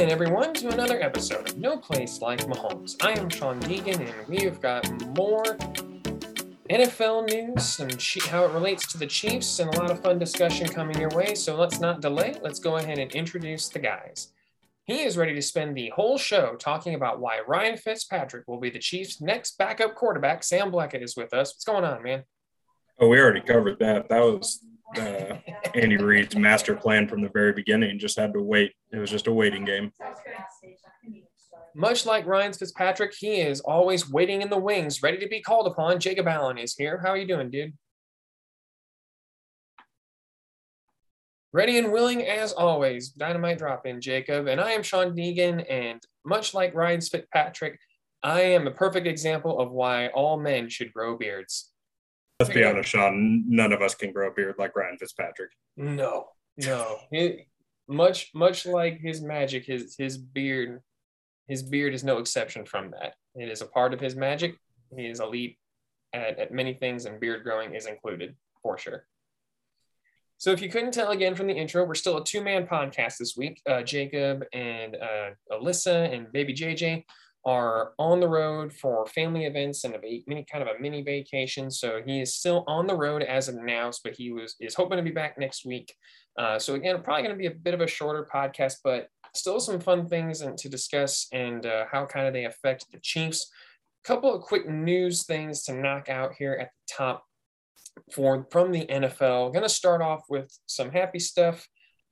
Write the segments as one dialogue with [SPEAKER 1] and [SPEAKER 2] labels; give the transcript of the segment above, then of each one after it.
[SPEAKER 1] in, everyone, to another episode of No Place Like Mahomes. I am Sean Deegan, and we have got more NFL news and how it relates to the Chiefs, and a lot of fun discussion coming your way. So let's not delay. Let's go ahead and introduce the guys. He is ready to spend the whole show talking about why Ryan Fitzpatrick will be the Chiefs' next backup quarterback. Sam Blackett is with us. What's going on, man?
[SPEAKER 2] Oh, we already covered that. That was uh, Andy Reid's master plan from the very beginning. Just had to wait. It was just a waiting game.
[SPEAKER 1] Much like Ryan Fitzpatrick, he is always waiting in the wings, ready to be called upon. Jacob Allen is here. How are you doing, dude? Ready and willing as always. Dynamite drop in, Jacob. And I am Sean Deegan. And much like Ryan Fitzpatrick, I am a perfect example of why all men should grow beards.
[SPEAKER 2] Let's be honest, Sean. None of us can grow a beard like Ryan Fitzpatrick.
[SPEAKER 1] No, no. It, much, much like his magic, his his beard, his beard is no exception from that. It is a part of his magic. He is elite at, at many things, and beard growing is included for sure. So, if you couldn't tell again from the intro, we're still a two man podcast this week. Uh, Jacob and uh, Alyssa and baby JJ are on the road for family events and a mini kind of a mini vacation. So he is still on the road as announced, but he was is hoping to be back next week. Uh, so again, probably going to be a bit of a shorter podcast, but still some fun things and to discuss and uh, how kind of they affect the Chiefs. A couple of quick news things to knock out here at the top for from the NFL. Going to start off with some happy stuff.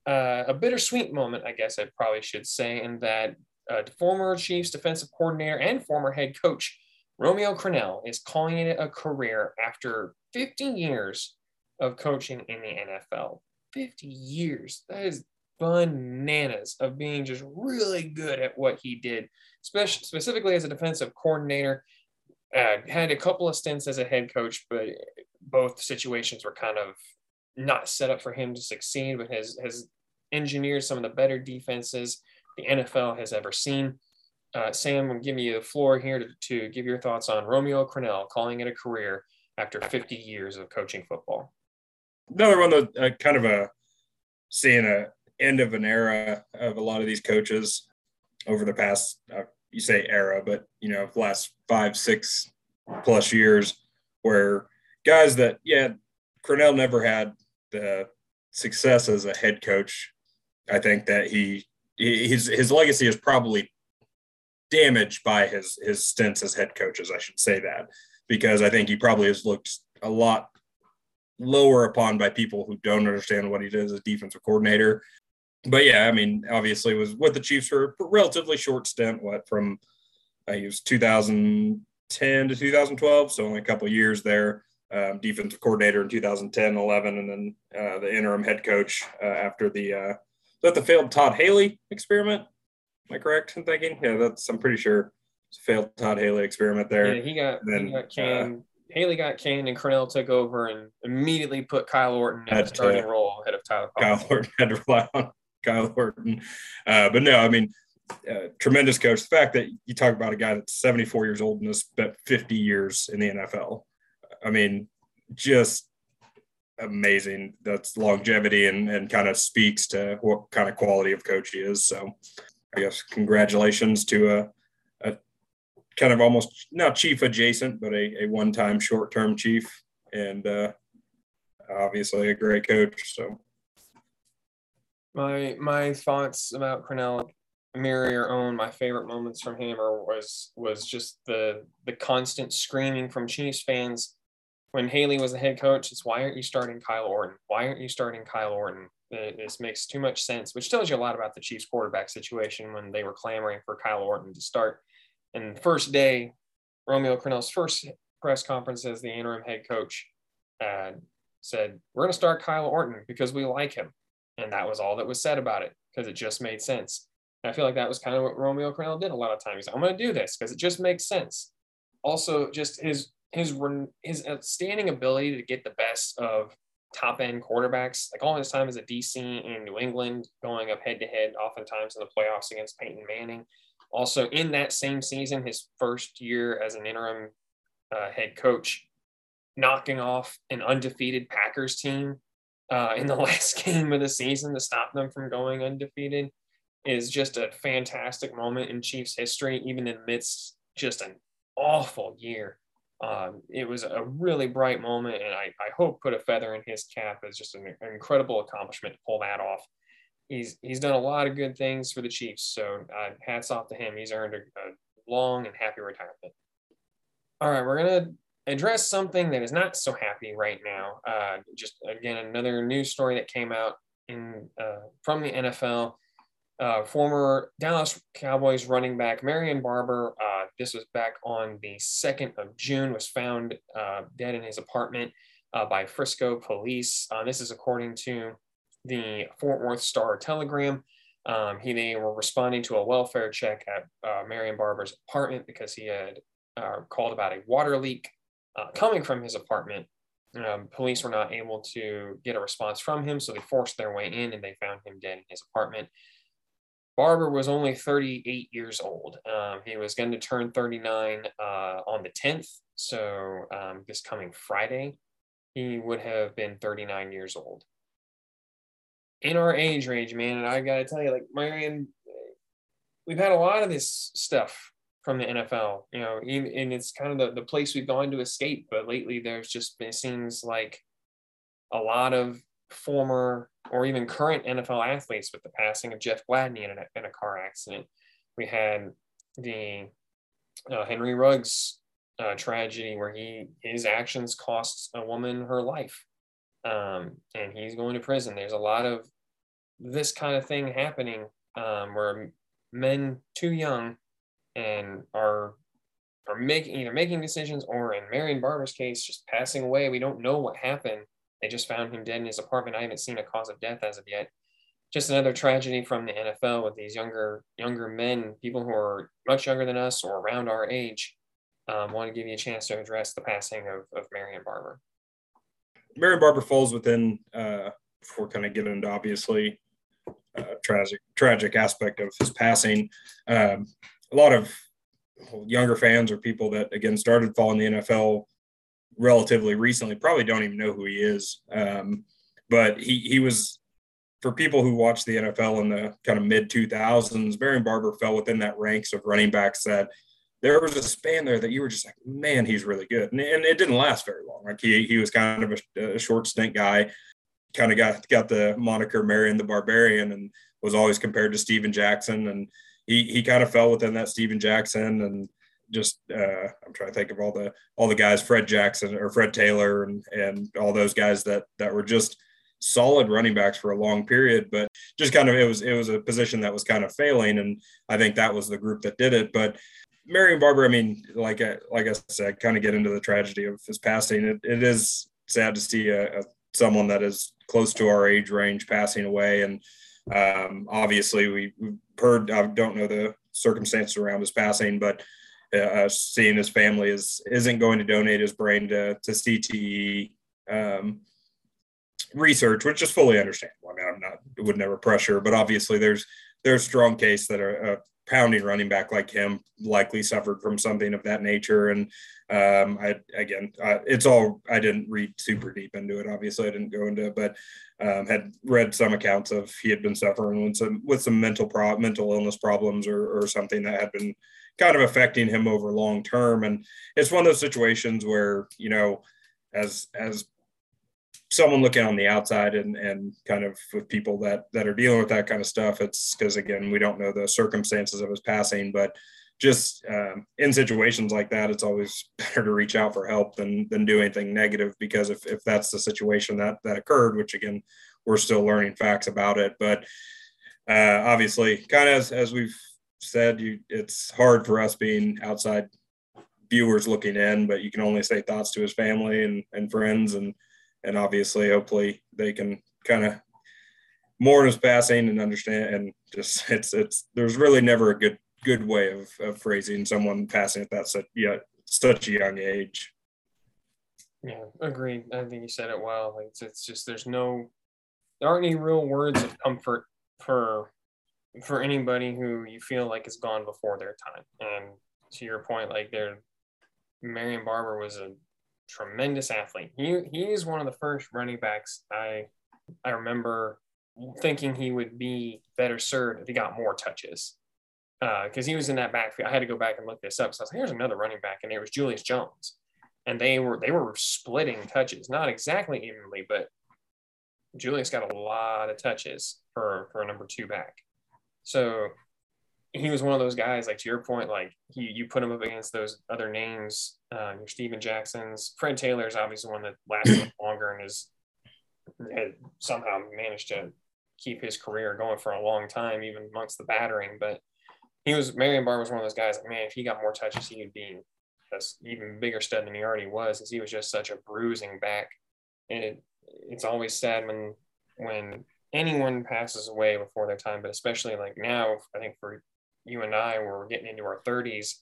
[SPEAKER 1] Uh, a bittersweet moment, I guess I probably should say, in that uh, former Chiefs defensive coordinator and former head coach Romeo Crennel is calling it a career after 15 years of coaching in the NFL. 50 years. That is bananas of being just really good at what he did, specifically as a defensive coordinator. Uh, had a couple of stints as a head coach, but both situations were kind of not set up for him to succeed, but has has engineered some of the better defenses the NFL has ever seen. Uh, Sam, I'm giving you the floor here to, to give your thoughts on Romeo Crennel calling it a career after 50 years of coaching football.
[SPEAKER 2] Another one that uh, kind of a seeing a end of an era of a lot of these coaches over the past uh, you say era, but you know last five six plus years where guys that yeah Crennel never had the success as a head coach. I think that he his his legacy is probably damaged by his his stints as head coaches. I should say that because I think he probably has looked a lot lower upon by people who don't understand what he did as a defensive coordinator. But yeah, I mean, obviously was with the Chiefs for a relatively short stint. What from uh, he was 2010 to 2012, so only a couple years there. Um, defensive coordinator in 2010, 11, and then uh, the interim head coach uh, after the uh, that the failed Todd Haley experiment? Am I correct in thinking? Yeah, that's I'm pretty sure it's a failed Todd Haley experiment there.
[SPEAKER 1] Yeah, he got, then, he got canned. Uh, Haley got canned, and Crennel took over and immediately put Kyle Orton in the starting to, role ahead of Tyler.
[SPEAKER 2] Kyle Orton had to rely on Kyle Orton, uh, but no, I mean, uh, tremendous coach. The fact that you talk about a guy that's 74 years old and has spent 50 years in the NFL, I mean, just amazing. That's longevity and, and kind of speaks to what kind of quality of coach he is. So I guess congratulations to a, a kind of almost not chief adjacent, but a, a one-time short-term chief and uh, obviously a great coach. So
[SPEAKER 1] my my thoughts about Crennel mirror your own. My favorite moments from him or was was just the the constant screaming from Chiefs fans when Haley was the head coach, it's why aren't you starting Kyle Orton? Why aren't you starting Kyle Orton? This makes too much sense, which tells you a lot about the Chiefs quarterback situation when they were clamoring for Kyle Orton to start. And the first day, Romeo Crennel's first press conference as the interim head coach uh, said, We're going to start Kyle Orton because we like him. And that was all that was said about it because it just made sense. And I feel like that was kind of what Romeo Crennel did a lot of times. I'm going to do this because it just makes sense. Also, just his his his outstanding ability to get the best of top end quarterbacks, like all his time as a DC in New England, going up head to head, oftentimes in the playoffs against Peyton Manning. Also, in that same season, his first year as an interim uh, head coach, knocking off an undefeated Packers team uh, in the last game of the season to stop them from going undefeated is just a fantastic moment in Chiefs history, even amidst just an awful year. Um, it was a really bright moment, and I, I hope put a feather in his cap as just an, an, incredible accomplishment to pull that off. He's he's done a lot of good things for the Chiefs, so uh, hats off to him. He's earned a, a long and happy retirement. All right, we're gonna address something that is not so happy right now. Uh, just again, another news story that came out in uh, from the NFL. Uh, former Dallas Cowboys running back Marion Barber. Uh, this was back on the 2nd of June, was found uh, dead in his apartment uh, by Frisco police. Uh, this is according to the Fort Worth Star Telegram. Um, he, they were responding to a welfare check at uh, Marion Barber's apartment because he had called about a water leak coming from his apartment. Um, police were not able to get a response from him, so they forced their way in and they found him dead in his apartment. Barber was only 38 years old. Um, he was going to turn 39 uh, on the 10th. So um, this coming Friday, he would have been 39 years old. In our age range, man, and I got to tell you, like, Marion, we've had a lot of this stuff from the NFL, you know, and it's kind of the, the place we've gone to escape. But lately, there's just, been, it seems like a lot of former or even current NFL athletes with the passing of Jeff Gladney in a, in a car accident. We had the uh, Henry Ruggs uh, tragedy where he his actions cost a woman her life, um, and he's going to prison. There's a lot of this kind of thing happening um, where men too young and are are making either making decisions or in Marion Barber's case just passing away. We don't know what happened they just found him dead in his apartment. I haven't seen a cause of death as of yet. Just another tragedy from the NFL with these younger younger men, people who are much younger than us or around our age. Um, want to give you a chance to address the passing of, of Marion Barber.
[SPEAKER 2] Marion Barber falls within, uh, before kind of getting into obviously uh, tragic tragic aspect of his passing. Um, a lot of younger fans or people that again started following the NFL relatively recently probably don't even know who he is. Um, but he he was for people who watched the NFL in the kind of mid 2000s. Marion Barber fell within that ranks of running backs that there was a span there that you were just like, man, he's really good, and, and it didn't last very long. Like he he was kind of a, a short stint guy, kind of got got the moniker Marion the Barbarian, and was always compared to Steven Jackson, and he he kind of fell within that Steven Jackson and just uh, I'm trying to think of all the all the guys, Fred Jackson or Fred Taylor, and and all those guys that that were just solid running backs for a long period, but just kind of it was it was a position that was kind of failing, and I think that was the group that did it. But Marion Barber, I mean, like I, like I said, kind of get into the tragedy of his passing. It, it is sad to see a, a, someone that is close to our age range passing away, and um, obviously we, we've heard. I don't know the circumstances around his passing, but uh, seeing his family is isn't going to donate his brain to to CTE um, research, which is fully understandable. I mean, I'm not would never pressure, but obviously there's there's strong case that a, a pounding running back like him likely suffered from something of that nature. And um, I again, I, it's all I didn't read super deep into it. Obviously, I didn't go into it, but um, had read some accounts of he had been suffering with some with some mental pro- mental illness problems or, or something that had been kind of affecting him over long term. And it's one of those situations where, you know, as as someone looking on the outside and and kind of with people that that are dealing with that kind of stuff, it's because again, we don't know the circumstances of his passing, but just um, in situations like that, it's always better to reach out for help than than do anything negative because if, if that's the situation that that occurred, which again, we're still learning facts about it, but uh, obviously, kind of as, as we've said, you it's hard for us being outside viewers looking in, but you can only say thoughts to his family and, and friends and and obviously hopefully they can kind of mourn his passing and understand and just it's it's there's really never a good good way of, of phrasing someone passing at that such yeah such a young age.
[SPEAKER 1] Yeah, agreed. I think you said it well. Like it's, it's just there's no there aren't any real words of comfort for for anybody who you feel like has gone before their time. And to your point, like there, Marion Barber was a tremendous athlete. He he is one of the first running backs I I remember thinking he would be better served if he got more touches. Because uh, he was in that backfield. I had to go back and look this up. So I was like, here's another running back, and there was Julius Jones. And they were they were splitting touches, not exactly evenly, but Julius got a lot of touches for for a number two back. So he was one of those guys, like to your point, like he, you put him up against those other names, uh, your Steven Jacksons. Fred Taylor is obviously one that lasted longer and is had somehow managed to keep his career going for a long time, even amongst the battering. But he was Marion Barber was one of those guys. Like man, if he got more touches, he would be an even bigger stud than he already was, as he was just such a bruising back. And it, it's always sad when when anyone passes away before their time, but especially like now, I think for you and I, where we're getting into our 30s,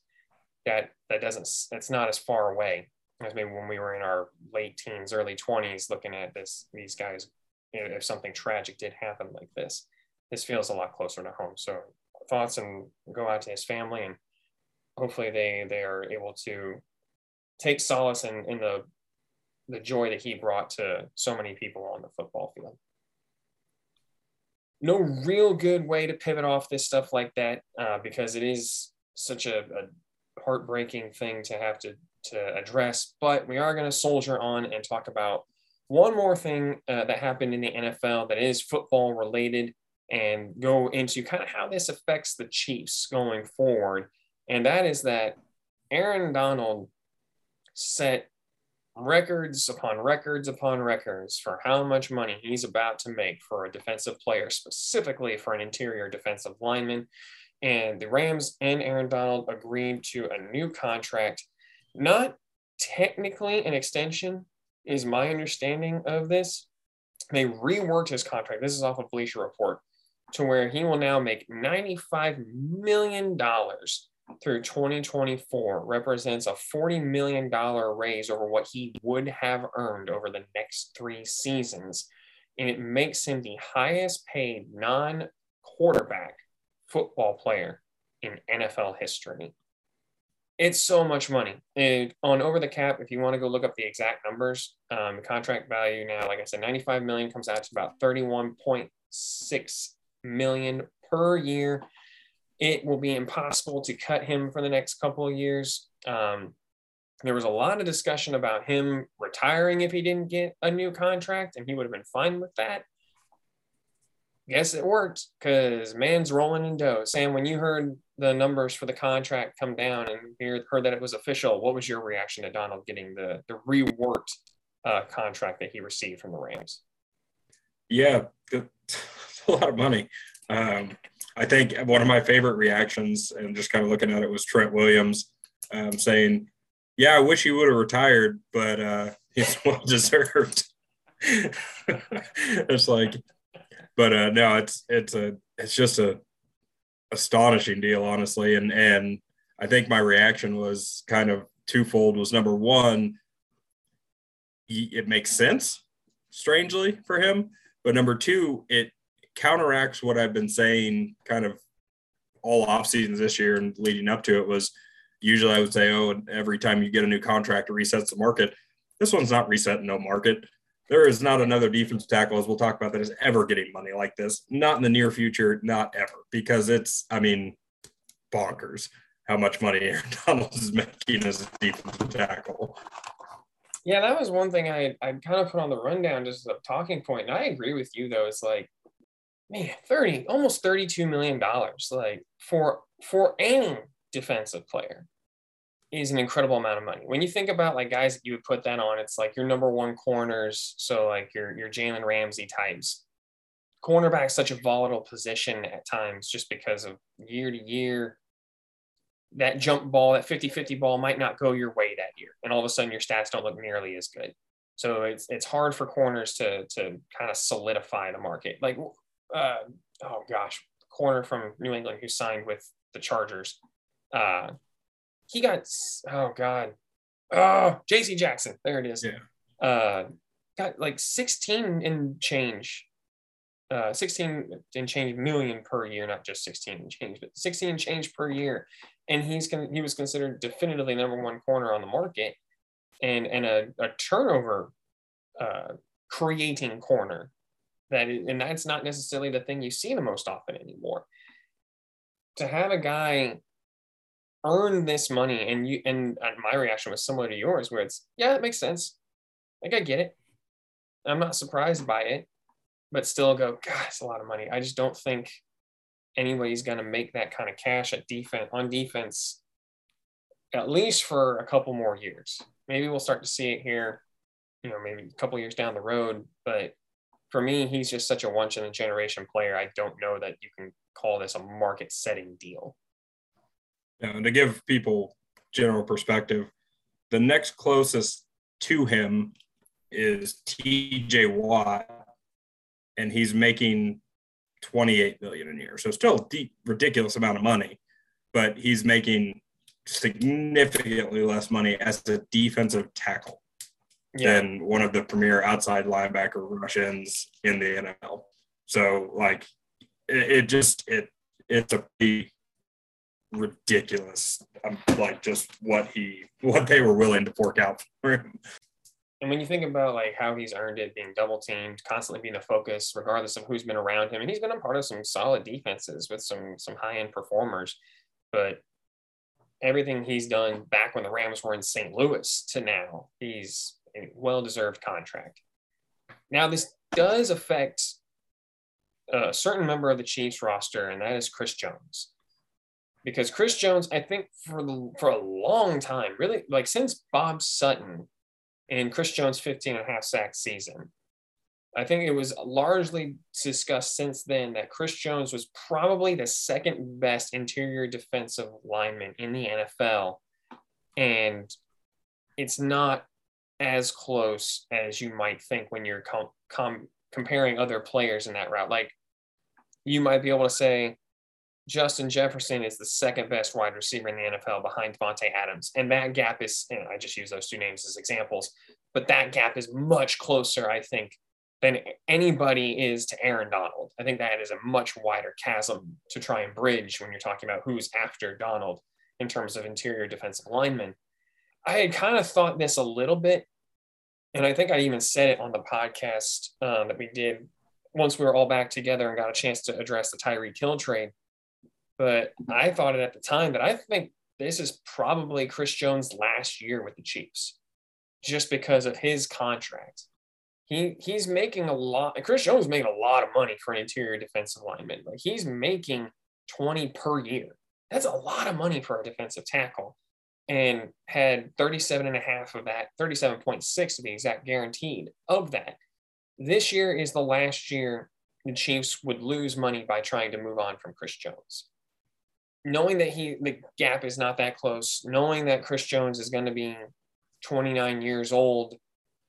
[SPEAKER 1] that that doesn't that's not as far away as maybe when we were in our late teens, early 20s, looking at this these guys. You know, if something tragic did happen like this, this feels a lot closer to home. So thoughts and go out to his family, and hopefully they they are able to take solace in in the the joy that he brought to so many people on the football field no real good way to pivot off this stuff like that uh, because it is such a, a, heartbreaking thing to have to to address. But we are going to soldier on and talk about one more thing uh, that happened in the NFL that is football related and go into kind of how this affects the Chiefs going forward. And that is that Aaron Donald set records upon records upon records for how much money he's about to make for a defensive player, specifically for an interior defensive lineman. And the Rams and Aaron Donald agreed to a new contract, not technically an extension, is my understanding of this. They reworked his contract. This is off of Bleacher Report to where he will now make $95 million through 2024 represents a $40 million raise over what he would have earned over the next three seasons. And it makes him the highest paid non quarterback football player in NFL history. It's so much money. And on over the cap, if you want to go look up the exact numbers, um, contract value now, like I said, 95 million comes out to about 31.6 million per year it will be impossible to cut him for the next couple of years. Um, there was a lot of discussion about him retiring if he didn't get a new contract, and he would have been fine with that. Guess it worked because man's rolling in dough. Sam, when you heard the numbers for the contract come down and heard that it was official, what was your reaction to Donald getting the the reworked uh, contract that he received from the Rams?
[SPEAKER 2] Yeah, a lot of money. Um, I think one of my favorite reactions, and just kind of looking at it, was Trent Williams um, saying, "Yeah, I wish he would have retired, but uh, he's well deserved." it's like, but uh, no, it's it's a it's just a astonishing deal, honestly, and and I think my reaction was kind of twofold. Was number one, it makes sense, strangely for him, but number two, it counteracts what I've been saying kind of all off seasons this year and leading up to it was usually I would say, oh, every time you get a new contract, it resets the market. This one's not resetting no market. There is not another defensive tackle, as we'll talk about, that is ever getting money like this. Not in the near future, not ever, because it's, I mean, bonkers how much money Aaron Donald is making as a defensive tackle.
[SPEAKER 1] Yeah, that was one thing I I kind of put on the rundown just as a talking point. And I agree with you though. It's like man, 30, almost 32 million dollars like for for any defensive player is an incredible amount of money. When you think about like guys that you would put that on, it's like your number one corners, so like your your Jalen Ramsey types. Cornerback such a volatile position at times just because of year to year. That jump ball, that 50-50 ball might not go your way that year. And all of a sudden your stats don't look nearly as good. So it's it's hard for corners to to kind of solidify the market. Like uh, oh gosh, corner from New England who signed with the Chargers. Uh, he got oh god, oh J.C. Jackson. There it is. Yeah. Uh, got like 16 in change. Uh, 16 and change million per year, not just 16 and change, but 16 and change per year. And he's con- he was considered definitively number one corner on the market and, and a, a turnover uh, creating corner That and that's not necessarily the thing you see the most often anymore. To have a guy earn this money, and you and uh, my reaction was similar to yours, where it's yeah, it makes sense. Like I get it. I'm not surprised by it, but still go, God, it's a lot of money. I just don't think anybody's going to make that kind of cash at defense on defense at least for a couple more years. Maybe we'll start to see it here, you know, maybe a couple years down the road. But for me, he's just such a once in a generation player. I don't know that you can call this a market setting deal.
[SPEAKER 2] And to give people general perspective, the next closest to him is TJ Watt, and he's making 28 million a year. So still a deep, ridiculous amount of money, but he's making significantly less money as a defensive tackle yeah. than one of the premier outside linebacker Russians in the NFL. So like it, it just it it's a pretty ridiculous um, like just what he what they were willing to fork out for him.
[SPEAKER 1] And when you think about like how he's earned it, being double teamed, constantly being a focus, regardless of who's been around him, and he's been a part of some solid defenses with some some high end performers, but everything he's done back when the Rams were in St. Louis to now, he's a well deserved contract. Now, this does affect a certain member of the Chiefs roster, and that is Chris Jones. Because Chris Jones, I think for for a long time, really like since Bob Sutton and Chris Jones' 15 and a half sack season, I think it was largely discussed since then that Chris Jones was probably the second best interior defensive lineman in the NFL. And it's not as close as you might think when you're com- com- comparing other players in that route. Like you might be able to say Justin Jefferson is the second best wide receiver in the NFL behind Davante Adams. And that gap is, and I just use those two names as examples, but that gap is much closer, I think, than anybody is to Aaron Donald. I think that is a much wider chasm to try and bridge when you're talking about who's after Donald in terms of interior defensive linemen. I had kind of thought this a little bit, and I think I even said it on the podcast um, that we did once we were all back together and got a chance to address the Tyreek Hill trade. But I thought it at the time that I think this is probably Chris Jones' last year with the Chiefs, just because of his contract he he's making a lot. Chris Jones making a lot of money for an interior defensive lineman. Like he's making 20 per year. That's a lot of money for a defensive tackle. And had 37 and a half of that, 37.6 to be exact, guaranteed of that. This year is the last year the Chiefs would lose money by trying to move on from Chris Jones. Knowing that he the gap is not that close, knowing that Chris Jones is going to be 29 years old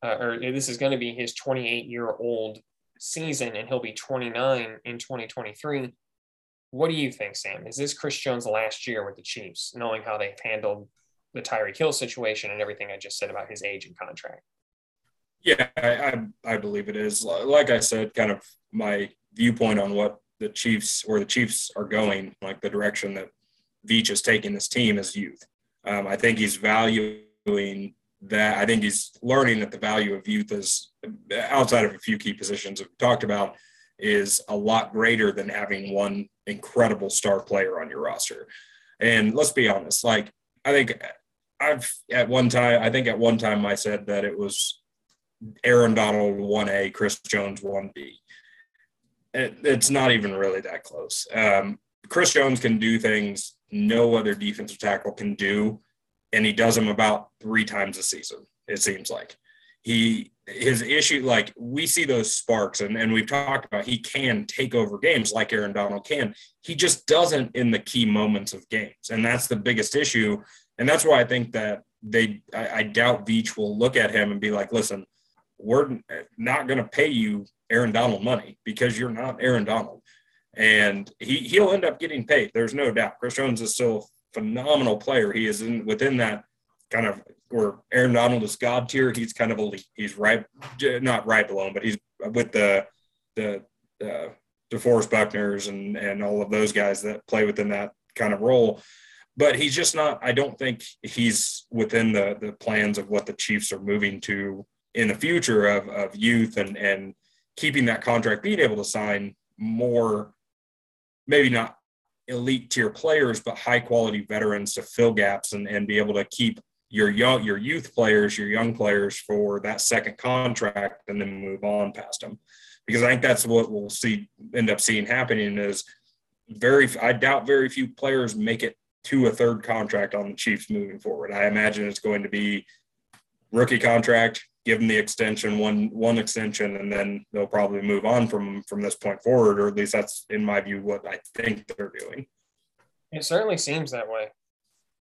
[SPEAKER 1] uh, or this is going to be his 28 year old season and he'll be 29 in 2023. What do you think, Sam? Is this Chris Jones' last year with the Chiefs, knowing how they've handled the Tyreek Hill situation and everything I just said about his age and contract?
[SPEAKER 2] Yeah, I, I, I believe it is. Like I said, kind of my viewpoint on what the Chiefs or the Chiefs are going, like the direction that Veach is taking this team is youth. Um, I think he's valuing that I think he's learning that the value of youth is outside of a few key positions we've talked about is a lot greater than having one incredible star player on your roster. And let's be honest, like I think I've at one time, I think at one time I said that it was Aaron Donald 1A, Chris Jones 1B. It, it's not even really that close. Um, Chris Jones can do things no other defensive tackle can do and he does them about three times a season. It seems like he his issue like we see those sparks and, and we've talked about he can take over games like Aaron Donald can. He just doesn't in the key moments of games, and that's the biggest issue. And that's why I think that they I, I doubt Veach will look at him and be like, listen, we're not going to pay you Aaron Donald money because you're not Aaron Donald. And he, he'll end up getting paid. There's no doubt. Chris Jones is still a phenomenal player. He is in within that kind of where Aaron Donald is God tier. He's kind of elite. He's right, not right below him, but he's with the the uh, DeForest Buckners and and all of those guys that play within that kind of role. But he's just not. I don't think he's within the the plans of what the Chiefs are moving to in the future of of youth and and keeping that contract, being able to sign more, maybe not elite tier players, but high quality veterans to fill gaps and, and be able to keep your young your youth players, your young players for that second contract and then move on past them. Because I think that's what we'll see end up seeing happening is very I doubt very few players make it to a third contract on the Chiefs moving forward. I imagine it's going to be rookie contract, give them the extension, one one extension, and then they'll probably move on from from this point forward, or at least that's in my view what I think they're doing.
[SPEAKER 1] It certainly seems that way.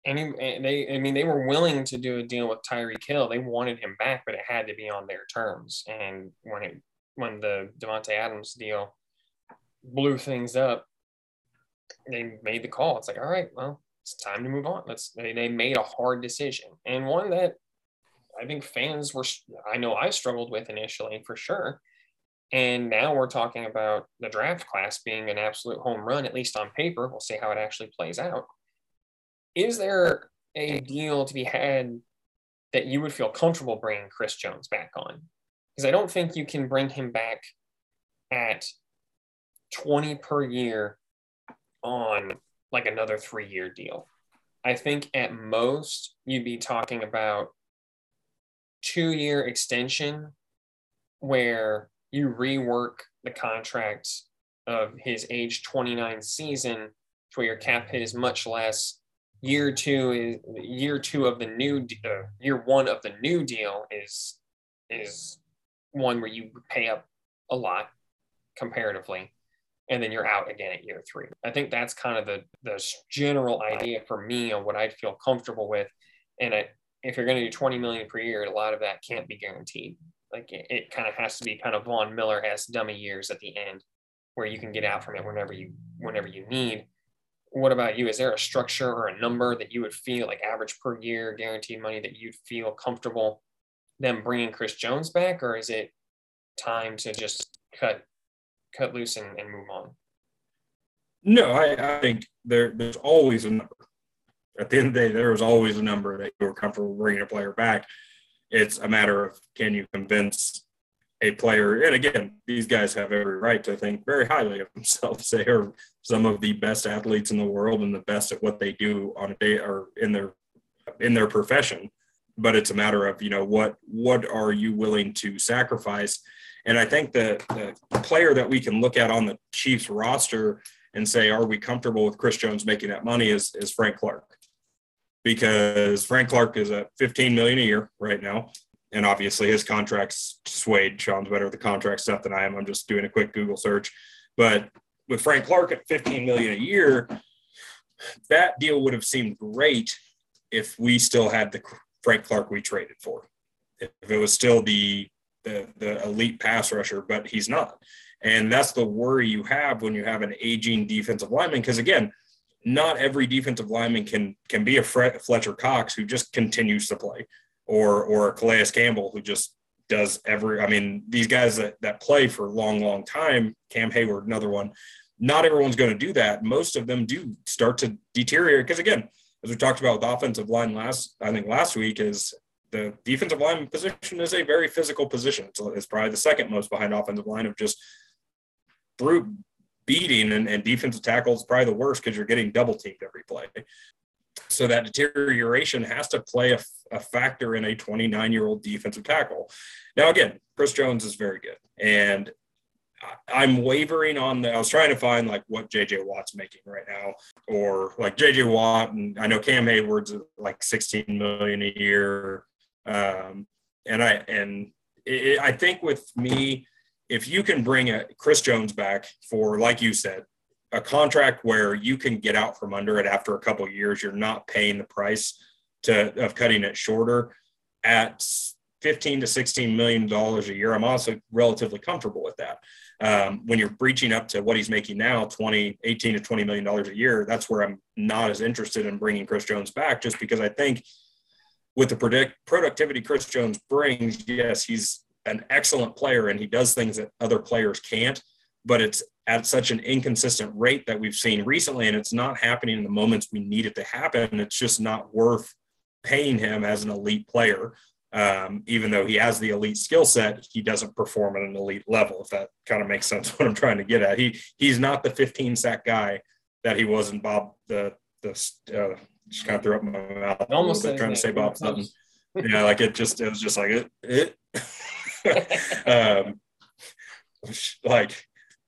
[SPEAKER 1] And eh, they, I mean, they were willing to do a deal with Tyreek Hill. They wanted him back, but it had to be on their terms. And when it when the Davante Adams deal blew things up, they made the call. It's like, all right, well, it's time to move on. Let's. They, they made a hard decision and one that I think fans were, I know I struggled with initially for sure. And now we're talking about the draft class being an absolute home run, at least on paper. We'll see how it actually plays out. Is there a deal to be had that you would feel comfortable bringing Chris Jones back on? Because I don't think you can bring him back at 20 per year on like another three year deal. I think at most you'd be talking about two year extension where you rework the contract of his age 29 season to where your cap hit is much less. Year two is year two of the new uh, year one of the new deal is is one where you pay up a lot comparatively, and then you're out again at year three. I think that's kind of the the general idea for me on what I'd feel comfortable with, and I, if you're going to do 20 million per year, a lot of that can't be guaranteed. Like it, it kind of has to be kind of Von Miller has dummy years at the end where you can get out from it whenever you whenever you need. What about you? Is there a structure or a number that you would feel like average per year guaranteed money that you'd feel comfortable them bringing Chris Jones back, or is it time to just cut cut loose and, and move on?
[SPEAKER 2] No, I, I think there there's always a number at the end of the day, there was always a number that you were comfortable bringing a player back. It's a matter of can you convince a player, and again, these guys have every right to think very highly of themselves. They are some of the best athletes in the world and the best at what they do on a day or in their in their profession. But it's a matter of you know what what are you willing to sacrifice, and I think that the player that we can look at on the Chiefs roster and say, are we comfortable with Chris Jones making that money is, is Frank Clark because Frank Clark is at 15 million a year right now. And obviously his contract's swayed. Sean's better at the contract stuff than I am. I'm just doing a quick Google search. But with Frank Clark at 15 million a year, that deal would have seemed great if we still had the Frank Clark we traded for. If it was still the the, the elite pass rusher, but he's not. And that's the worry you have when you have an aging defensive lineman. Because again, not every defensive lineman can can be a Fletcher Cox who just continues to play, or or a Calais Campbell who just does every. I mean, these guys that that play for a long, long time. Cam Heyward, another one. Not everyone's going to do that. Most of them do start to deteriorate because again, as we talked about with offensive line last, I think last week is the defensive line position is a very physical position. It's, it's probably the second most behind offensive line of just brute beating and, and defensive tackle is probably the worst because you're getting double teamed every play. So that deterioration has to play a, a factor in a 29 year old defensive tackle. Now, again, Chris Jones is very good. And I'm wavering on the. I was trying to find like what JJ Watt's making right now, or like JJ Watt, and I know Cam Heyward's like 16 million a year. Um, and I and it, I think with me, if you can bring a Chris Jones back for, like you said, a contract where you can get out from under it after a couple years, you're not paying the price to of cutting it shorter at 15 to 16 million dollars a year. I'm also relatively comfortable with that. Um, when you're breaching up to what he's making now, 20, 18 to 20 million dollars a year, that's where I'm not as interested in bringing Chris Jones back, just because I think with the predict productivity Chris Jones brings, yes, he's an excellent player and he does things that other players can't, but it's at such an inconsistent rate that we've seen recently, and it's not happening in the moments we need it to happen. It's just not worth paying him as an elite player. Um, even though he has the elite skill set, he doesn't perform at an elite level. If that kind of makes sense, what I'm trying to get at. He he's not the 15 sack guy that he was in Bob the the uh, just kind of threw up my mouth almost bit, trying to say Bob Sutton. yeah, like it just it was just like it it. um, like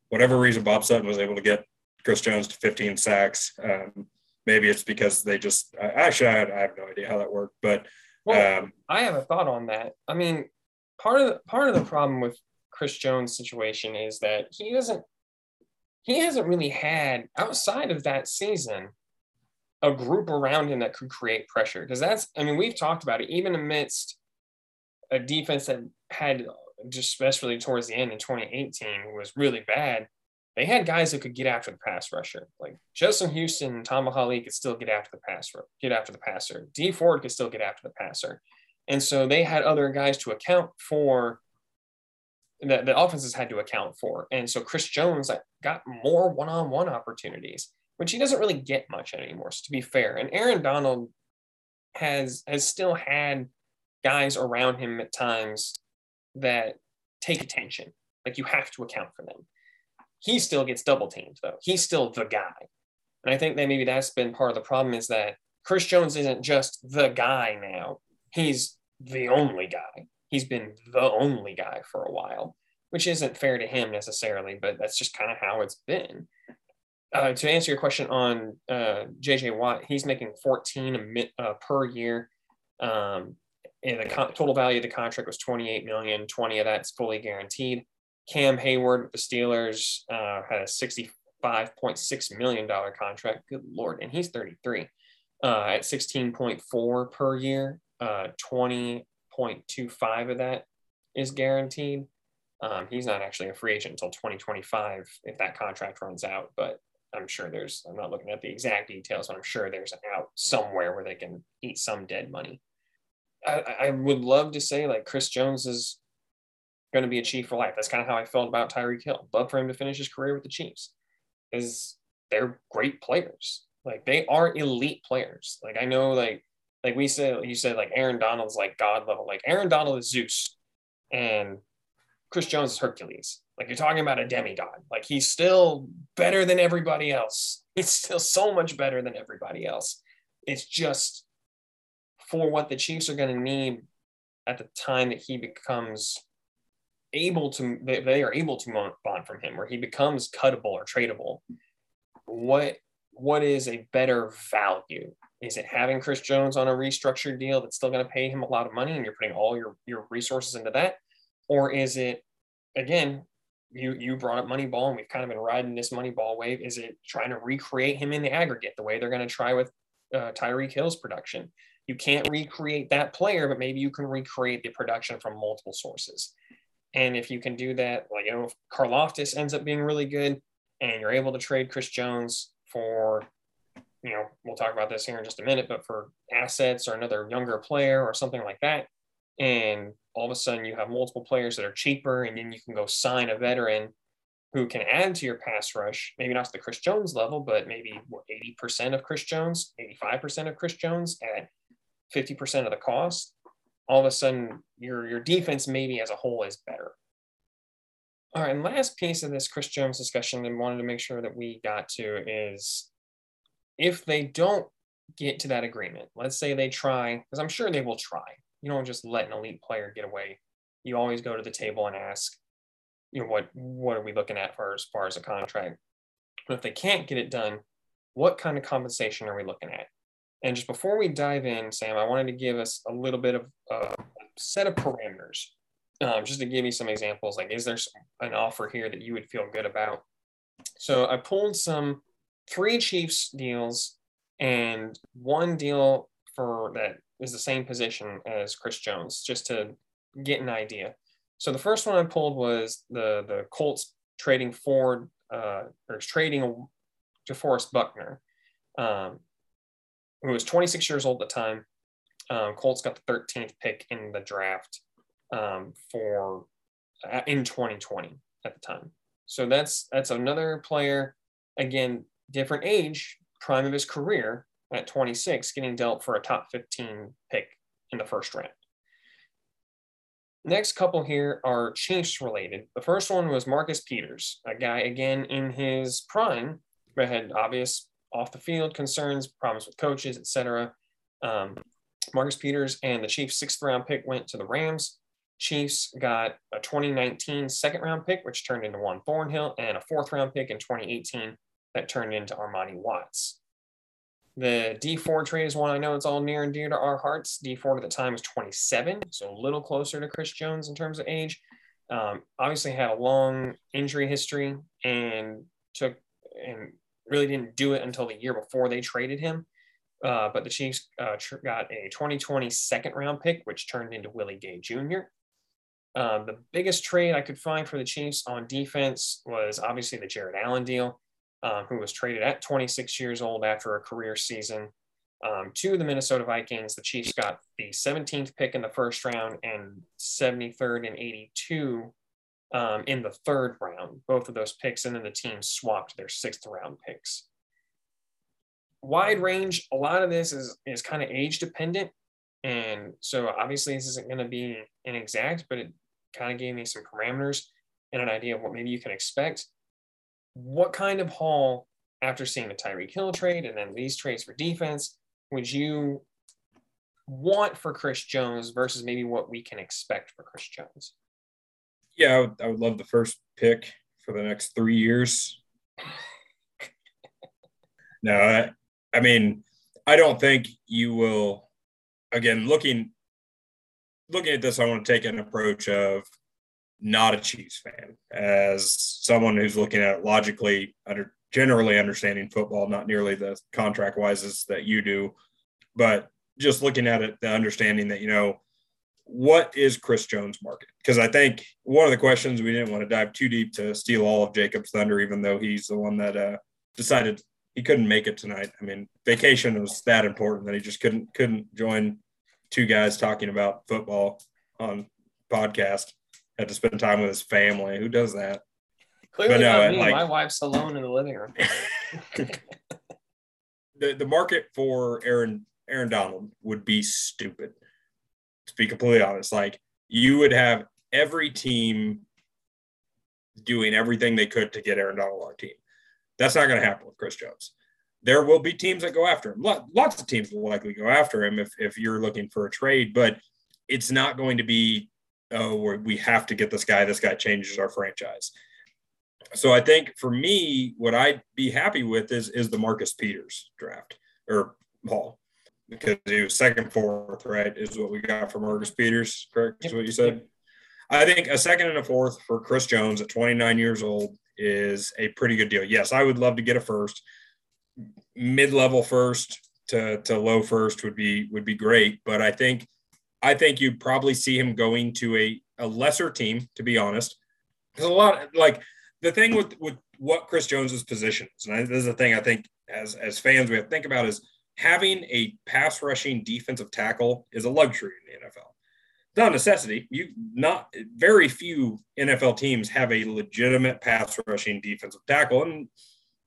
[SPEAKER 2] whatever reason Bob Sutton was able to get Chris Jones to 15 sacks. Um, maybe it's because they just I, actually I, I, have no idea how that worked, but
[SPEAKER 1] well, um, I have a thought on that. I mean, part of the, part of the problem with Chris Jones' situation is that he doesn't he hasn't really had outside of that season a group around him that could create pressure because that's I mean we've talked about it even amidst a defense that had just especially towards the end in 2018 was really bad they had guys that could get after the pass rusher. Like Justin Houston and Tom Holly could still get after the passer, get after the passer. Dee Ford could still get after the passer. And so they had other guys to account for that the offenses had to account for. And so Chris Jones got more one-on-one opportunities, which he doesn't really get much anymore. So to be fair, and Aaron Donald has has still had guys around him at times that take attention. Like you have to account for them he still gets double teamed though. He's still the guy. And I think that maybe that's been part of the problem is that Chris Jones isn't just the guy now. He's the only guy. He's been the only guy for a while, which isn't fair to him necessarily, but that's just kind of how it's been. Uh, to answer your question on uh, JJ Watt, he's making 14 a uh, per year. Um, and the total value of the contract was 28 million. 20 of that's fully guaranteed. Cam Heyward with the Steelers uh, had a $65.6 million contract. Good Lord. And he's 33 uh, at 16.4 per year. Uh, 20.25 of that is guaranteed. Um, he's not actually a free agent until 2025 if that contract runs out, but I'm sure there's, I'm not looking at the exact details, but I'm sure there's an out somewhere where they can eat some dead money. I, I would love to say like Chris Jones is going to be a Chief for life. That's kind of how I felt about Tyreek Hill. Love for him to finish his career with the Chiefs because they're great players. Like they are elite players. Like I know, like like we said, you said like Aaron Donald's like God level. Like Aaron Donald is Zeus, and Chris Jones is Hercules. Like you're talking about a demigod. Like he's still better than everybody else. He's still so much better than everybody else. It's just for what the Chiefs are going to need at the time that he becomes able to they, they are able to bond from him where he becomes cuttable or tradable what what is a better value is it having chris jones on a restructured deal that's still going to pay him a lot of money and you're putting all your your resources into that or is it again you you brought up moneyball and we've kind of been riding this moneyball wave is it trying to recreate him in the aggregate the way they're going to try with uh, tyreek hill's production you can't recreate that player but maybe you can recreate the production from multiple sources and if you can do that, like, you know, if Karlaftis ends up being really good and you're able to trade Chris Jones for, you know, we'll talk about this here in just a minute, but for assets or another younger player or something like that. And all of a sudden you have multiple players that are cheaper and then you can go sign a veteran who can add to your pass rush, maybe not to the Chris Jones level, but maybe 80% of Chris Jones, 85% of Chris Jones at 50% of the cost all of a sudden your your defense maybe as a whole is better. All right, and last piece of this Chris Jones discussion I wanted to make sure that we got to is if they don't get to that agreement, let's say they try, because I'm sure they will try. You don't just let an elite player get away. You always go to the table and ask, you know, what what are we looking at for as far as a contract? But if they can't get it done, what kind of compensation are we looking at? And just before we dive in, Sam, I wanted to give us a little bit of a set of parameters, um, just to give you some examples. Like, is there some, an offer here that you would feel good about? So I pulled some three Chiefs deals and one deal for that is the same position as Chris Jones, just to get an idea. So the first one I pulled was the the Colts trading Ford uh, or trading to DeForest Buckner. Um, who was 26 years old at the time. Um, Colts got the 13th pick in the draft um, for uh, in 2020 at the time. So that's that's another player, again, different age, prime of his career at 26, getting dealt for a top 15 pick in the first round. next couple here are Chiefs related. The first one was Marcus Peters, a guy again in his prime, but had obvious off the field concerns, problems with coaches, etc. Um, Marcus Peters and the Chiefs' sixth round pick went to the Rams. Chiefs got a 2019 second round pick, which turned into Juan Thornhill, and a fourth round pick in 2018 that turned into Armani Watts. The Dee Ford trade is one I know it's all near and dear to our hearts. Dee Ford at the time was 27, so a little closer to Chris Jones in terms of age. Um, obviously had a long injury history and took and really didn't do it until the year before they traded him. Uh, but the Chiefs uh, tr- got a 2020 second round pick, which turned into Willie Gay Jr. Um, the biggest trade I could find for the Chiefs on defense was obviously the Jared Allen deal, um, who was traded at 26 years old after a career season um, to the Minnesota Vikings. The Chiefs got the 17th pick in the first round and 73rd and 82 um, in the third round, both of those picks, and then the team swapped their sixth round picks. Wide range, a lot of this is, is kind of age dependent. And so obviously this isn't going to be inexact, but it kind of gave me some parameters and an idea of what maybe you can expect. What kind of haul, after seeing the Tyreek Hill trade and then these trades for defense, would you want for Chris Jones versus maybe what we can expect for Chris Jones?
[SPEAKER 2] Yeah, I would, I would love the first pick for the next three years. no, I, I mean, I don't think you will. Again, looking looking at this, I want to take an approach of not a Chiefs fan, as someone who's looking at it logically, under generally understanding football, not nearly the contract wises that you do, but just looking at it, the understanding that you know what is Chris Jones' market? Because I think one of the questions we didn't want to dive too deep to steal all of Jacob's thunder, even though he's the one that uh, decided he couldn't make it tonight. I mean, vacation was that important that he just couldn't couldn't join two guys talking about football on podcast. Had to spend time with his family. Who does that?
[SPEAKER 1] Clearly no, not me. Like, My wife's alone in the living room.
[SPEAKER 2] the the market for Aaron Aaron Donald would be stupid. To be completely honest, like you would have every team doing everything they could to get Aaron Donald on our team. That's not going to happen with Chris Jones there will be teams that go after him. Lots of teams will likely go after him if, if you're looking for a trade, but it's not going to be, oh, we have to get this guy. This guy changes our franchise. So I think for me, what I'd be happy with is is the Marcus Peters draft or Paul because he was second, fourth, right? Is what we got for Marcus Peters, correct? Is what you said. I think a second and a fourth for Chris Jones at 29 years old is a pretty good deal. Yes, I would love to get a first mid-level first to, to low first would be would be great. But I think I think you'd probably see him going to a, a lesser team, to be honest. There's a lot like the thing with with what Chris Jones's position is, and this is the thing I think as as fans we have to think about is having a pass rushing defensive tackle is a luxury in the NFL. It's not a necessity. You not very few NFL teams have a legitimate pass rushing defensive tackle, and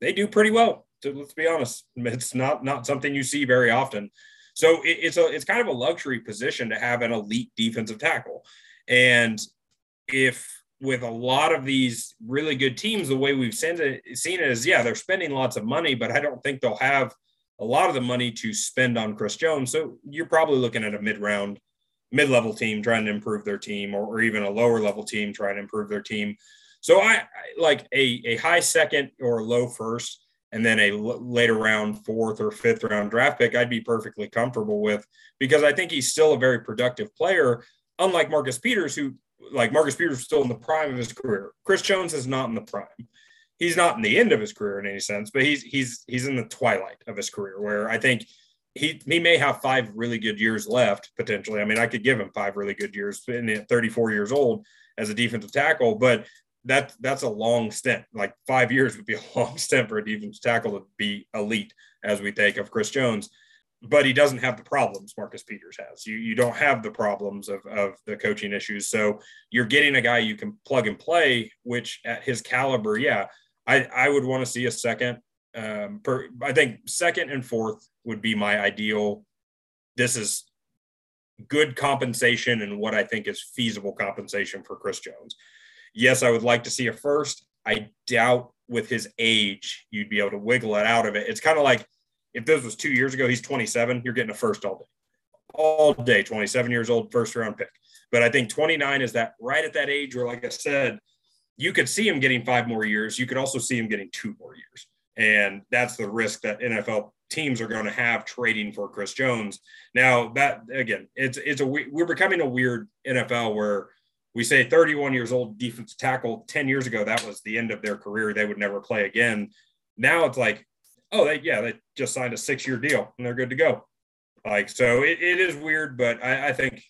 [SPEAKER 2] they do pretty well let's be honest, it's not not something you see very often. So it, it's a it's kind of a luxury position to have an elite defensive tackle. And if with a lot of these really good teams, the way we've seen it, seen it is, yeah, they're spending lots of money, but I don't think they'll have a lot of the money to spend on Chris Jones. So you're probably looking at a mid-round, mid-level team trying to improve their team, or, or even a lower level team trying to improve their team. So I, I like a, a high second or low first and then a later round fourth or fifth round draft pick, I'd be perfectly comfortable with because I think he's still a very productive player, unlike Marcus Peters, who like Marcus Peters is still in the prime of his career. Chris Jones is not in the prime. He's not in the end of his career in any sense, but he's he's he's in the twilight of his career where I think he he may have five really good years left potentially. I mean, I could give him five really good years in 34 years old as a defensive tackle, but that that's a long stint. Like five years would be a long stint for a defense tackle to be elite, as we think of Chris Jones. But he doesn't have the problems Marcus Peters has. You you don't have the problems of, of the coaching issues. So you're getting a guy you can plug and play, which at his caliber, yeah, I, I would want to see a second. Um, per, I think second and fourth would be my ideal. This is good compensation and what I think is feasible compensation for Chris Jones. Yes, I would like to see a first. I doubt with his age you'd be able to wiggle it out of it. It's kind of like if this was two years ago, he's 27, you're getting a first all day. All day, 27 years old, first round pick. But I think 29 is that right at that age where, like I said, you could see him getting five more years. You could also see him getting two more years. And that's the risk that NFL teams are going to have trading for Chris Jones. Now that again, it's it's a we're becoming a weird NFL where we say 31 years old defensive tackle 10 years ago that was the end of their career. They would never play again. Now it's like oh they yeah they just signed a six year deal and they're good to go. Like so it, it is weird but I, I think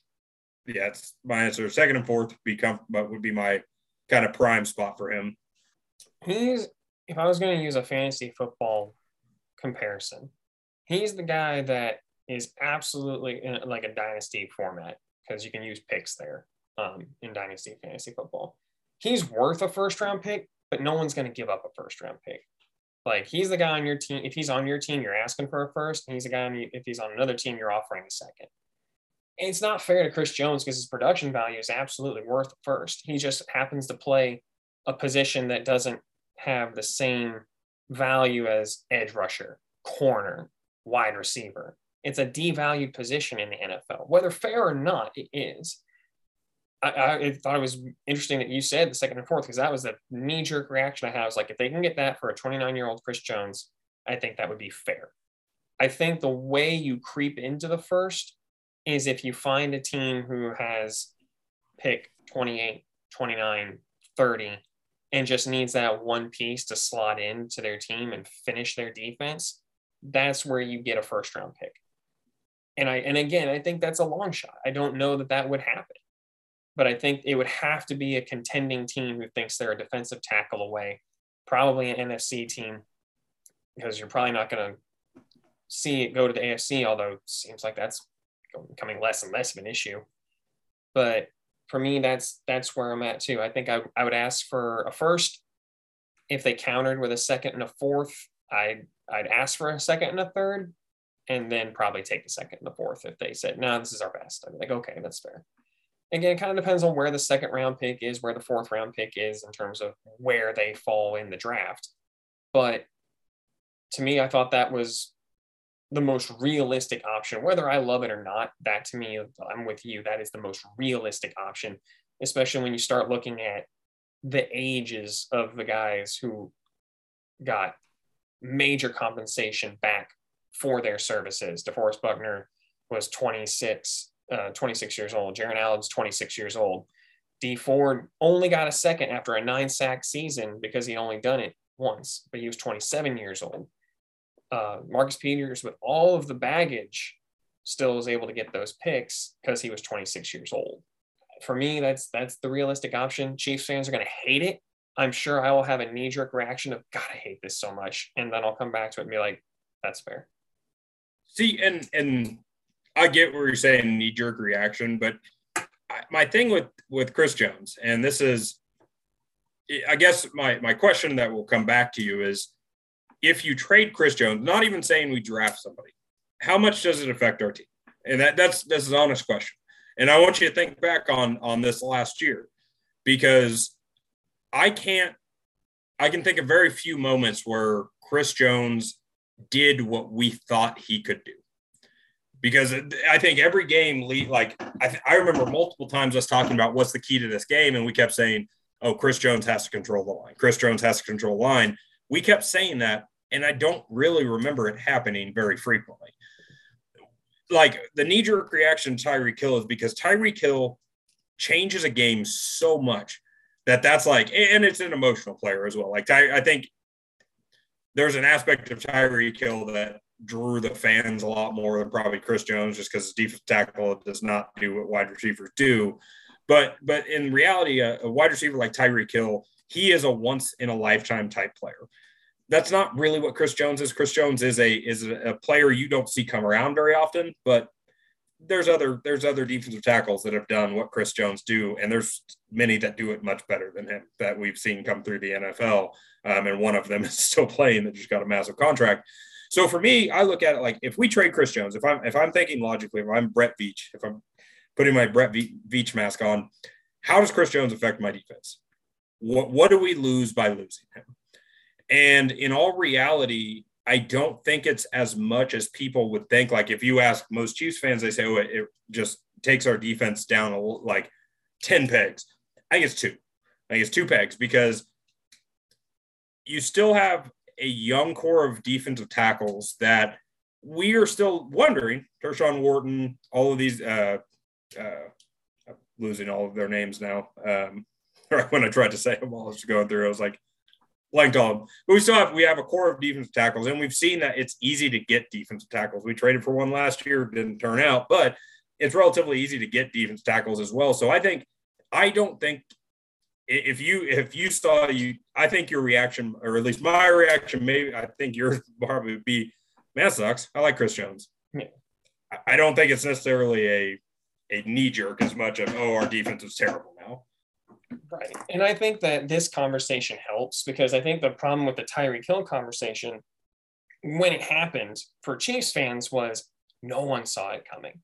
[SPEAKER 2] yeah it's my answer. Second and fourth would be comfortable but would be my kind of prime spot for him.
[SPEAKER 1] He's if i was going to use a fantasy football comparison. He's the guy that is absolutely like a dynasty format because you can use picks there um, in dynasty fantasy football. He's worth a first round pick, but no one's going to give up a first round pick. Like he's the guy on your team. If he's on your team, you're asking for a first. And he's the guy. On, if he's on another team, you're offering a second. And it's not fair to Chris Jones because his production value is absolutely worth first. He just happens to play a position that doesn't have the same value as edge rusher, corner, wide receiver. It's a devalued position in the NFL, whether fair or not, it is. I, I thought it was interesting that you said the second and fourth because that was the knee jerk reaction I had. I was like, if they can get that for a 29 year old Chris Jones, I think that would be fair. I think the way you creep into the first is if you find a team who has pick 28, 29, 30, and just needs that one piece to slot into their team and finish their defense, that's where you get a first round pick. And I and again, I think that's a long shot. I don't know that that would happen. But I think it would have to be a contending team who thinks they're a defensive tackle away, probably an NFC team, because you're probably not going to see it go to the AFC, although it seems like that's becoming less and less of an issue. But for me, that's that's where I'm at too. I think I, I would ask for a first. If they countered with a second and a fourth, I'd I'd ask for a second and a third, and then probably take the second and the fourth if they said, no, this is our best. I'd be like, okay, that's fair. Again, it kind of depends on where the second round pick is, where the fourth round pick is in terms of where they fall in the draft. But to me, I thought that was the most realistic option. Whether I love it or not, that to me, I'm with you. That is the most realistic option, especially when you start looking at the ages of the guys who got major compensation back for their services. DeForest Buckner was 26, uh, 26 years old. Jared Allen's 26 years old. Dee Ford only got a second after a nine sack season because he only done it once, but he was 27 years old uh, Marcus Peters, with all of the baggage, still was able to get those picks because he was 26 years old. For me, that's that's the realistic option. Chiefs fans are going to hate it. I'm sure I will have a knee jerk reaction of God, I hate this so much, and then I'll come back to it and be like, that's fair.
[SPEAKER 2] See, and and I get what you're saying knee jerk reaction, but my thing with with Chris Jones, and this is, I guess my my question that will come back to you is if you trade Chris Jones, not even saying we draft somebody, how much does it affect our team? And that that's this is an honest question. And I want you to think back on on this last year because I can't I can think of very few moments where Chris Jones did what we thought he could do. Because I think every game, like I, I remember multiple times us talking about what's the key to this game, and we kept saying, "Oh, Chris Jones has to control the line. Chris Jones has to control the line." We kept saying that, and I don't really remember it happening very frequently. Like the knee jerk reaction to Tyreek Hill is because Tyreek Hill changes a game so much that that's like, and it's an emotional player as well. Like Ty, I think there's an aspect of Tyreek Hill that drew the fans a lot more than probably Chris Jones, just because defensive tackle does not do what wide receivers do. But but in reality, a, a wide receiver like Tyreek Hill, he is a once in a lifetime type player that's not really what Chris Jones is. Chris Jones is a is a player you don't see come around very often, but there's other there's other defensive tackles that have done what Chris Jones do, and there's many that do it much better than him that we've seen come through the NFL. Um, and one of them is still playing that just got a massive contract. So for me, I look at it like if we trade Chris Jones, if I'm if I'm thinking logically, if I'm Brett Veach, if I'm putting my Brett Veach mask on. How does Chris Jones affect my defense? What what do we lose by losing him? And in all reality, I don't think it's as much as people would think. Like if you ask most Chiefs fans, they say, "Oh, it, it just takes our defense down a, like ten pegs." I it's two. I it's two pegs because you still have a young core of defensive tackles that we are still wondering. Tershawn Wharton, all of these, uh, uh, losing all of their names now. Um, when I tried to say them all, I was going through, I was like, blanked on. But we still have we have a core of defensive tackles, and we've seen that it's easy to get defensive tackles. We traded for one last year, didn't turn out, but it's relatively easy to get defense tackles as well. So I think I don't think if you if you saw you, I think your reaction, or at least my reaction, maybe I think yours probably would be, man, sucks. I like Chris Jones. Yeah. I don't think it's necessarily a a knee jerk as much of oh our defense is terrible now.
[SPEAKER 1] Right, and I think that this conversation helps because I think the problem with the Tyreek Hill conversation when it happened for Chiefs fans was no one saw it coming.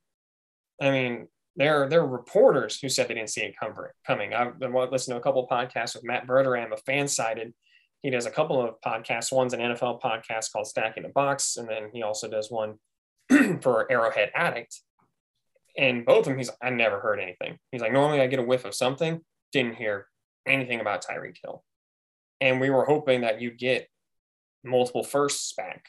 [SPEAKER 1] I mean, there, there are reporters who said they didn't see it coming. I've been listening to a couple podcasts with Matt Verderame, a fan FanSided. He does a couple of podcasts. One's an NFL podcast called Stacking the Box, and then he also does one for Arrowhead Addict. And both of them, he's I never heard anything. He's like, normally I get a whiff of something, didn't hear anything about Tyreek Hill. And we were hoping that you'd get multiple firsts back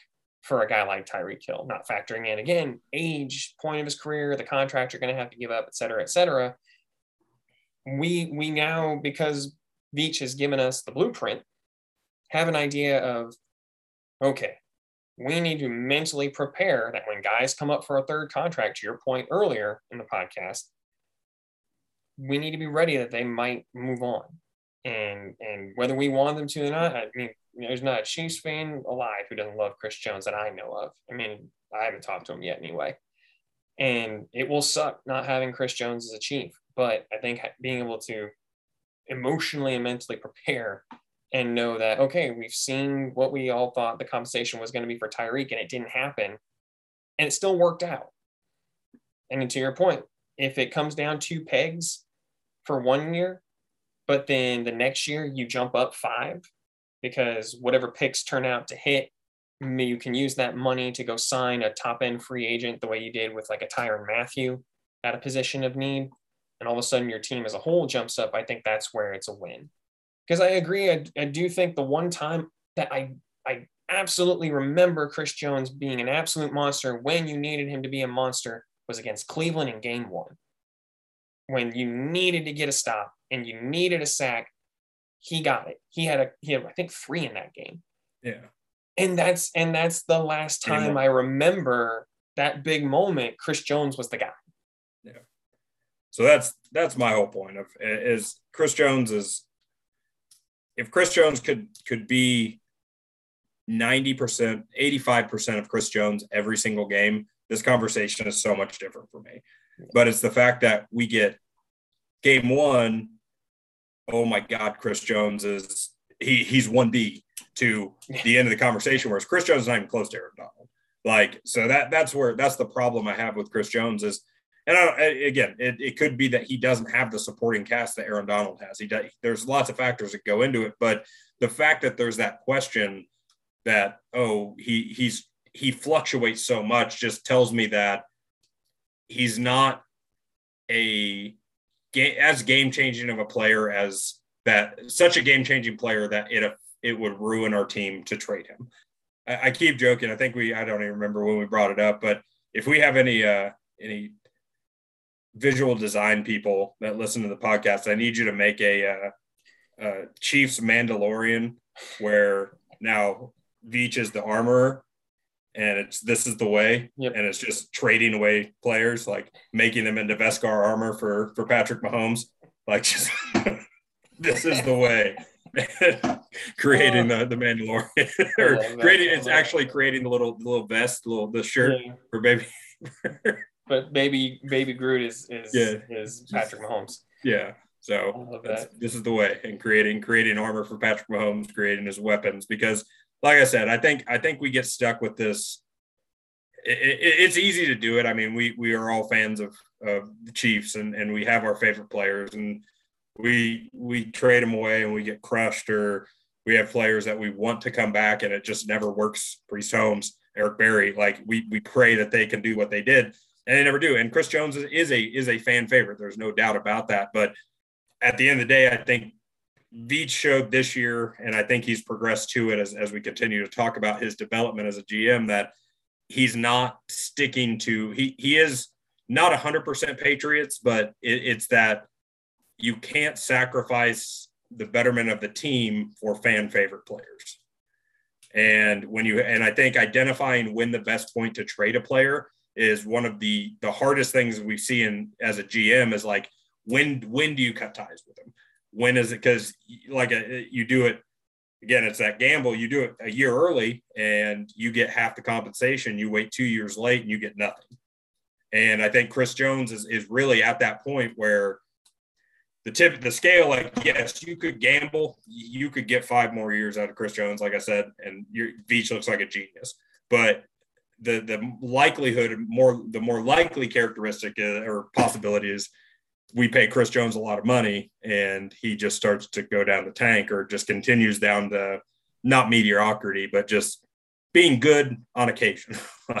[SPEAKER 1] for a guy like Tyreek Hill, not factoring in again age, point of his career, the contract you're going to have to give up, et cetera, et cetera. We we now because Veach has given us the blueprint, have an idea of okay, we need to mentally prepare that when guys come up for a third contract, to your point earlier in the podcast, we need to be ready that they might move on. And and whether we want them to or not, I mean, there's not a Chiefs fan alive who doesn't love Chris Jones that I know of. I mean, I haven't talked to him yet anyway. And it will suck not having Chris Jones as a Chief, but I think being able to emotionally and mentally prepare and know that okay, we've seen what we all thought the compensation was going to be for Tyreek, and it didn't happen, and it still worked out. And to your point, if it comes down two pegs for one year, but then the next year you jump up five, because whatever picks turn out to hit, you can use that money to go sign a top end free agent the way you did with like a Tyrann Mathieu at a position of need. And all of a sudden your team as a whole jumps up. I think that's where it's a win. Because I agree, I, I do think the one time that I, I absolutely remember Chris Jones being an absolute monster when you needed him to be a monster was against Cleveland in game one. When you needed to get a stop and you needed a sack he got it. He had a he had I think three in that game.
[SPEAKER 2] Yeah.
[SPEAKER 1] And that's and that's the last time I remember that big moment. Chris Jones was the guy.
[SPEAKER 2] Yeah. So that's that's my whole point of is Chris Jones is if Chris Jones could could be 90%, 85% of Chris Jones every single game, this conversation is so much different for me. But it's the fact that we get game one oh my God, Chris Jones is he he's one B to the end of the conversation, whereas Chris Jones is not even close to Aaron Donald. Like, so that that's where that's the problem I have with Chris Jones is, and I, again, it, it could be that he doesn't have the supporting cast that Aaron Donald has. He does, there's lots of factors that go into it, but the fact that there's that question that oh he he's he fluctuates so much just tells me that he's not a as game changing of a player as that such a game changing player that it it would ruin our team to trade him. I, I, keep joking. I think we I don't even remember when we brought it up, but if we have any uh any visual design people that listen to the podcast, I need you to make a uh, uh, Chiefs Mandalorian where now Veach is the armorer and it's this is the way yep. and it's just trading away players like making them into Beskar armor for for Patrick Mahomes like just this is the way creating uh, the the Mandalorian or creating it's actually creating the little the little vest the little the shirt yeah. for baby
[SPEAKER 1] but baby baby Groot is is
[SPEAKER 2] yeah.
[SPEAKER 1] is Patrick Mahomes
[SPEAKER 2] yeah so this is the way and creating creating armor for Patrick Mahomes creating his weapons because like I said, I think I think we get stuck with this. It, it, it's easy to do it. I mean, we we are all fans of of the Chiefs and, and we have our favorite players and we we trade them away and we get crushed or we have players that we want to come back and it just never works. Priest Holmes, Eric Berry, like we we pray that they can do what they did and they never do. And Chris Jones is a is a fan favorite. There's no doubt about that. But at the end of the day, I think Veach showed this year, and I think he's progressed to it as, as we continue to talk about his development as a GM, that he's not sticking to he he is not 100% Patriots, but it, it's that you can't sacrifice the betterment of the team for fan favorite players. And when you and I think identifying when the best point to trade a player is one of the the hardest things we see in as a GM is like when when do you cut ties with them? When is it because like a, you do it again? It's that gamble. You do it a year early and you get half the compensation. You wait two years late and you get nothing. And I think Chris Jones is is really at that point where the tip the scale like yes you could gamble you could get five more years out of chris jones like i said and your Veach looks like a genius but the the likelihood more the more likely characteristic uh, or possibility is we pay chris jones a lot of money and he just starts to go down the tank or just continues down the not mediocrity but just being good on occasion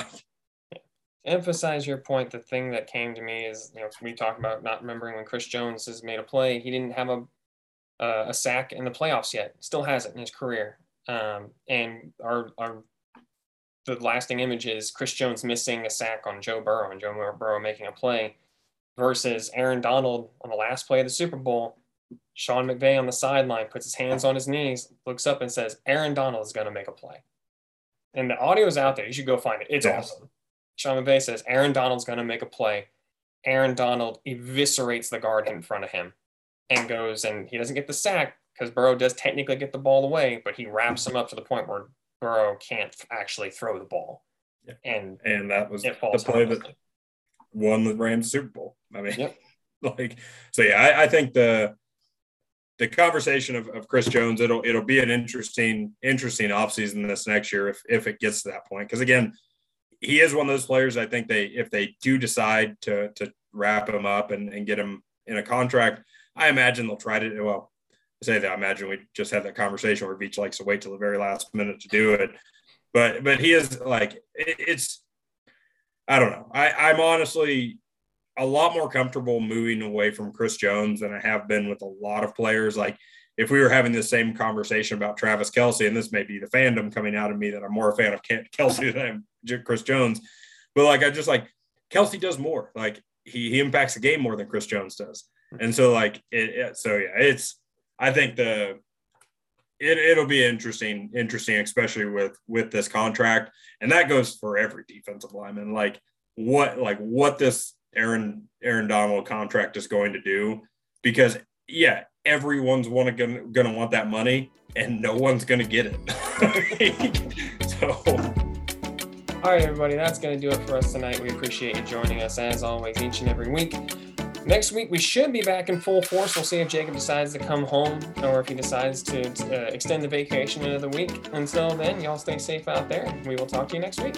[SPEAKER 1] emphasize your point. The thing that came to me is, you know, we talk about not remembering when Chris Jones has made a play. He didn't have a uh, a sack in the playoffs yet. Still has it in his career. Um, and our our the lasting image is Chris Jones missing a sack on Joe Burrow and Joe Burrow making a play versus Aaron Donald on the last play of the Super Bowl. Sean McVay on the sideline puts his hands on his knees, looks up and says, Aaron Donald is going to make a play. And the audio is out there. You should go find it. It's awesome. Sean McVay says Aaron Donald's going to make a play. Aaron Donald eviscerates the guard in front of him and goes, and he doesn't get the sack because Burrow does technically get the ball away, but he wraps him up to the point where Burrow can't actually throw the ball.
[SPEAKER 2] Yeah. And and that was the play that won the Rams Super Bowl. I mean, yep. like so yeah, I, I, think the the conversation of, of Chris Jones, it'll it'll be an interesting, interesting offseason this next year if if it gets to that point. Because again, he is one of those players. I think they, if they do decide to to wrap him up and, and get him in a contract, I imagine they'll try to. Well, I say that I imagine we just had that conversation where Veach likes to wait till the very last minute to do it. But but he is like it, it's. I don't know. I, I'm honestly a lot more comfortable moving away from Chris Jones than I have been with a lot of players. Like if we were having the same conversation about Travis Kelce, and this may be the fandom coming out of me that I'm more a fan of Kelce than I'm Chris Jones, but like I just like Kelce does more. Like he he impacts the game more than Chris Jones does, hmm. and so like it, it so yeah, it's I think the it, it'll be interesting, interesting, especially with with this contract, and that goes for every defensive lineman. Like what like what this Aaron Aaron Donald contract is going to do, because yeah, everyone's want to gonna, gonna want that money and no one's gonna get it. so.
[SPEAKER 1] All right everybody that's going to do it for us tonight. We appreciate you joining us as always each and every week next week we should be back in full force. We'll see if jacob decides to come home or if he decides to uh, extend the vacation another week. Until then y'all stay safe out there. We will talk to you next week